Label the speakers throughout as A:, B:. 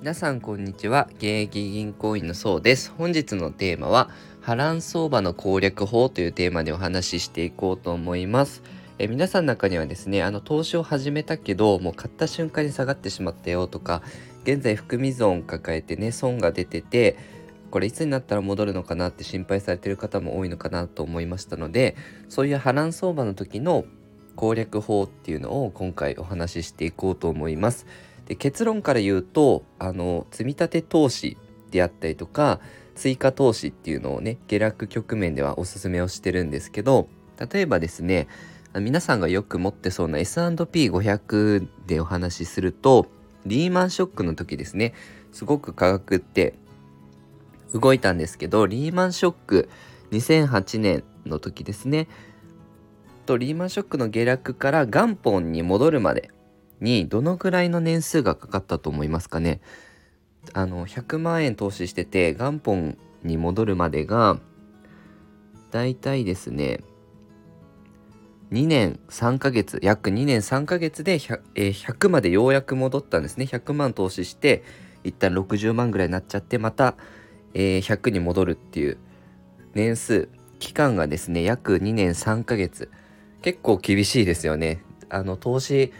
A: 皆さんこんにちは。現役銀行員のそうです。本日のテーマは波乱相場の攻略法というテーマでお話ししていこうと思います。え皆さんの中にはですねあの投資を始めたけどもう買った瞬間に下がってしまったよとか現在含み損抱えてね損が出ててこれいつになったら戻るのかなって心配されてる方も多いのかなと思いましたのでそういう波乱相場の時の攻略法っていうのを今回お話ししていこうと思います。で結論から言うとあの積み立て投資であったりとか追加投資っていうのをね下落局面ではおすすめをしてるんですけど例えばですね皆さんがよく持ってそうな S&P500 でお話しするとリーマンショックの時ですねすごく価格って動いたんですけどリーマンショック2008年の時ですねとリーマンショックの下落から元本に戻るまでにどのくらいの年数がかかったと思いますかね？あの100万円投資してて元本に戻るまでがだいたいですね2年3ヶ月約2年3ヶ月で 100,、えー、100までようやく戻ったんですね。100万投資して一旦60万ぐらいになっちゃってまた、えー、100に戻るっていう年数期間がですね約2年3ヶ月。結構厳しいですよね。あの投資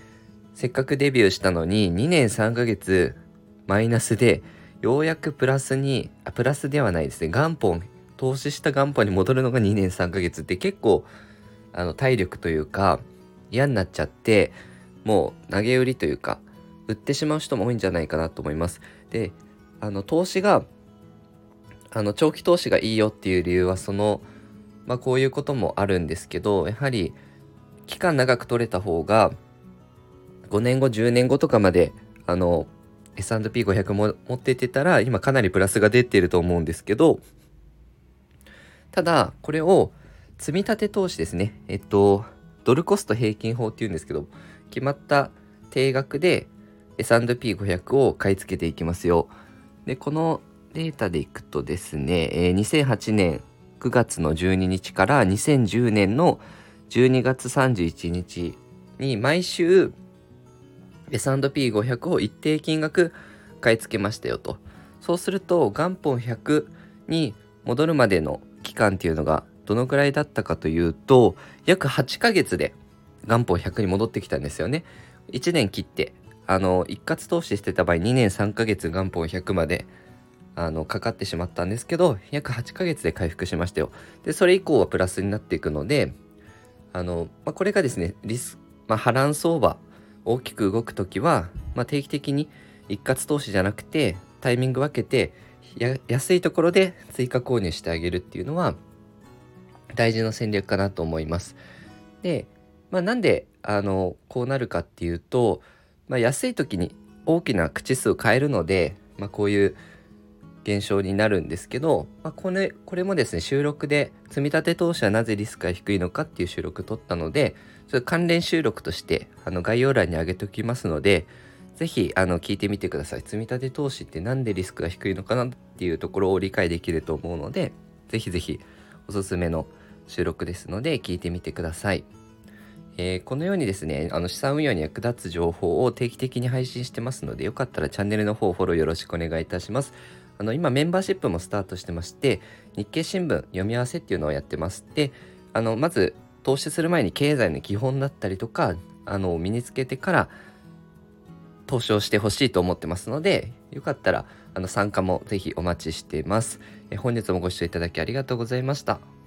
A: せっかくデビューしたのに2年3ヶ月マイナスでようやくプラスにあプラスではないですね元本投資した元本に戻るのが2年3ヶ月って結構あの体力というか嫌になっちゃってもう投げ売りというか売ってしまう人も多いんじゃないかなと思います。であの投資があの長期投資がいいよっていう理由はそのまあこういうこともあるんですけどやはり期間長く取れた方が5年後10年後とかまであの S&P500 も持っててたら今かなりプラスが出てると思うんですけどただこれを積み立て投資ですね。えっとドルコスト平均法っていうんですけど決まった定額で S&P500 を買い付けていきますよ。でこのデータでいくとですね、え、2008年9月の12日から2010年の12月31日に毎週 S&P500 を一定金額買い付けましたよと。そうすると元本100に戻るまでの期間っていうのがどのくらいだったかというと約8ヶ月で元本100に戻ってきたんですよね。1年切ってあの一括投資してた場合2年3ヶ月元本100まであのかかってしまったんですけど約8ヶ月で回復しましたよ。でそれ以降はプラスになっていくのであの、まあ、これがですねリス、まあ、波乱相場大きく動く時は、まあ、定期的に一括投資じゃなくてタイミング分けて安いところで追加購入してあげるっていうのは大事な戦略かなと思います。で、まあ、なんであのこうなるかっていうと、まあ、安い時に大きな口数を変えるので、まあ、こういう現象になるんですけど、まあ、これこれもですね収録で積み立て投資はなぜリスクが低いのかっていう収録取ったのでそれ関連収録としてあの概要欄に上げておきますので是非あの聞いてみてください積み立て投資って何でリスクが低いのかなっていうところを理解できると思うので是非是非おすすめの収録ですので聞いてみてください。えー、このようにですね、あの資産運用に役立つ情報を定期的に配信してますので、よかったらチャンネルの方フォローよろしくお願いいたします。あの今メンバーシップもスタートしてまして日経新聞読み合わせっていうのをやってますであのまず投資する前に経済の基本だったりとかあの身につけてから投資をしてほしいと思ってますのでよかったらあの参加もぜひお待ちしていますえ本日もご視聴いただきありがとうございました。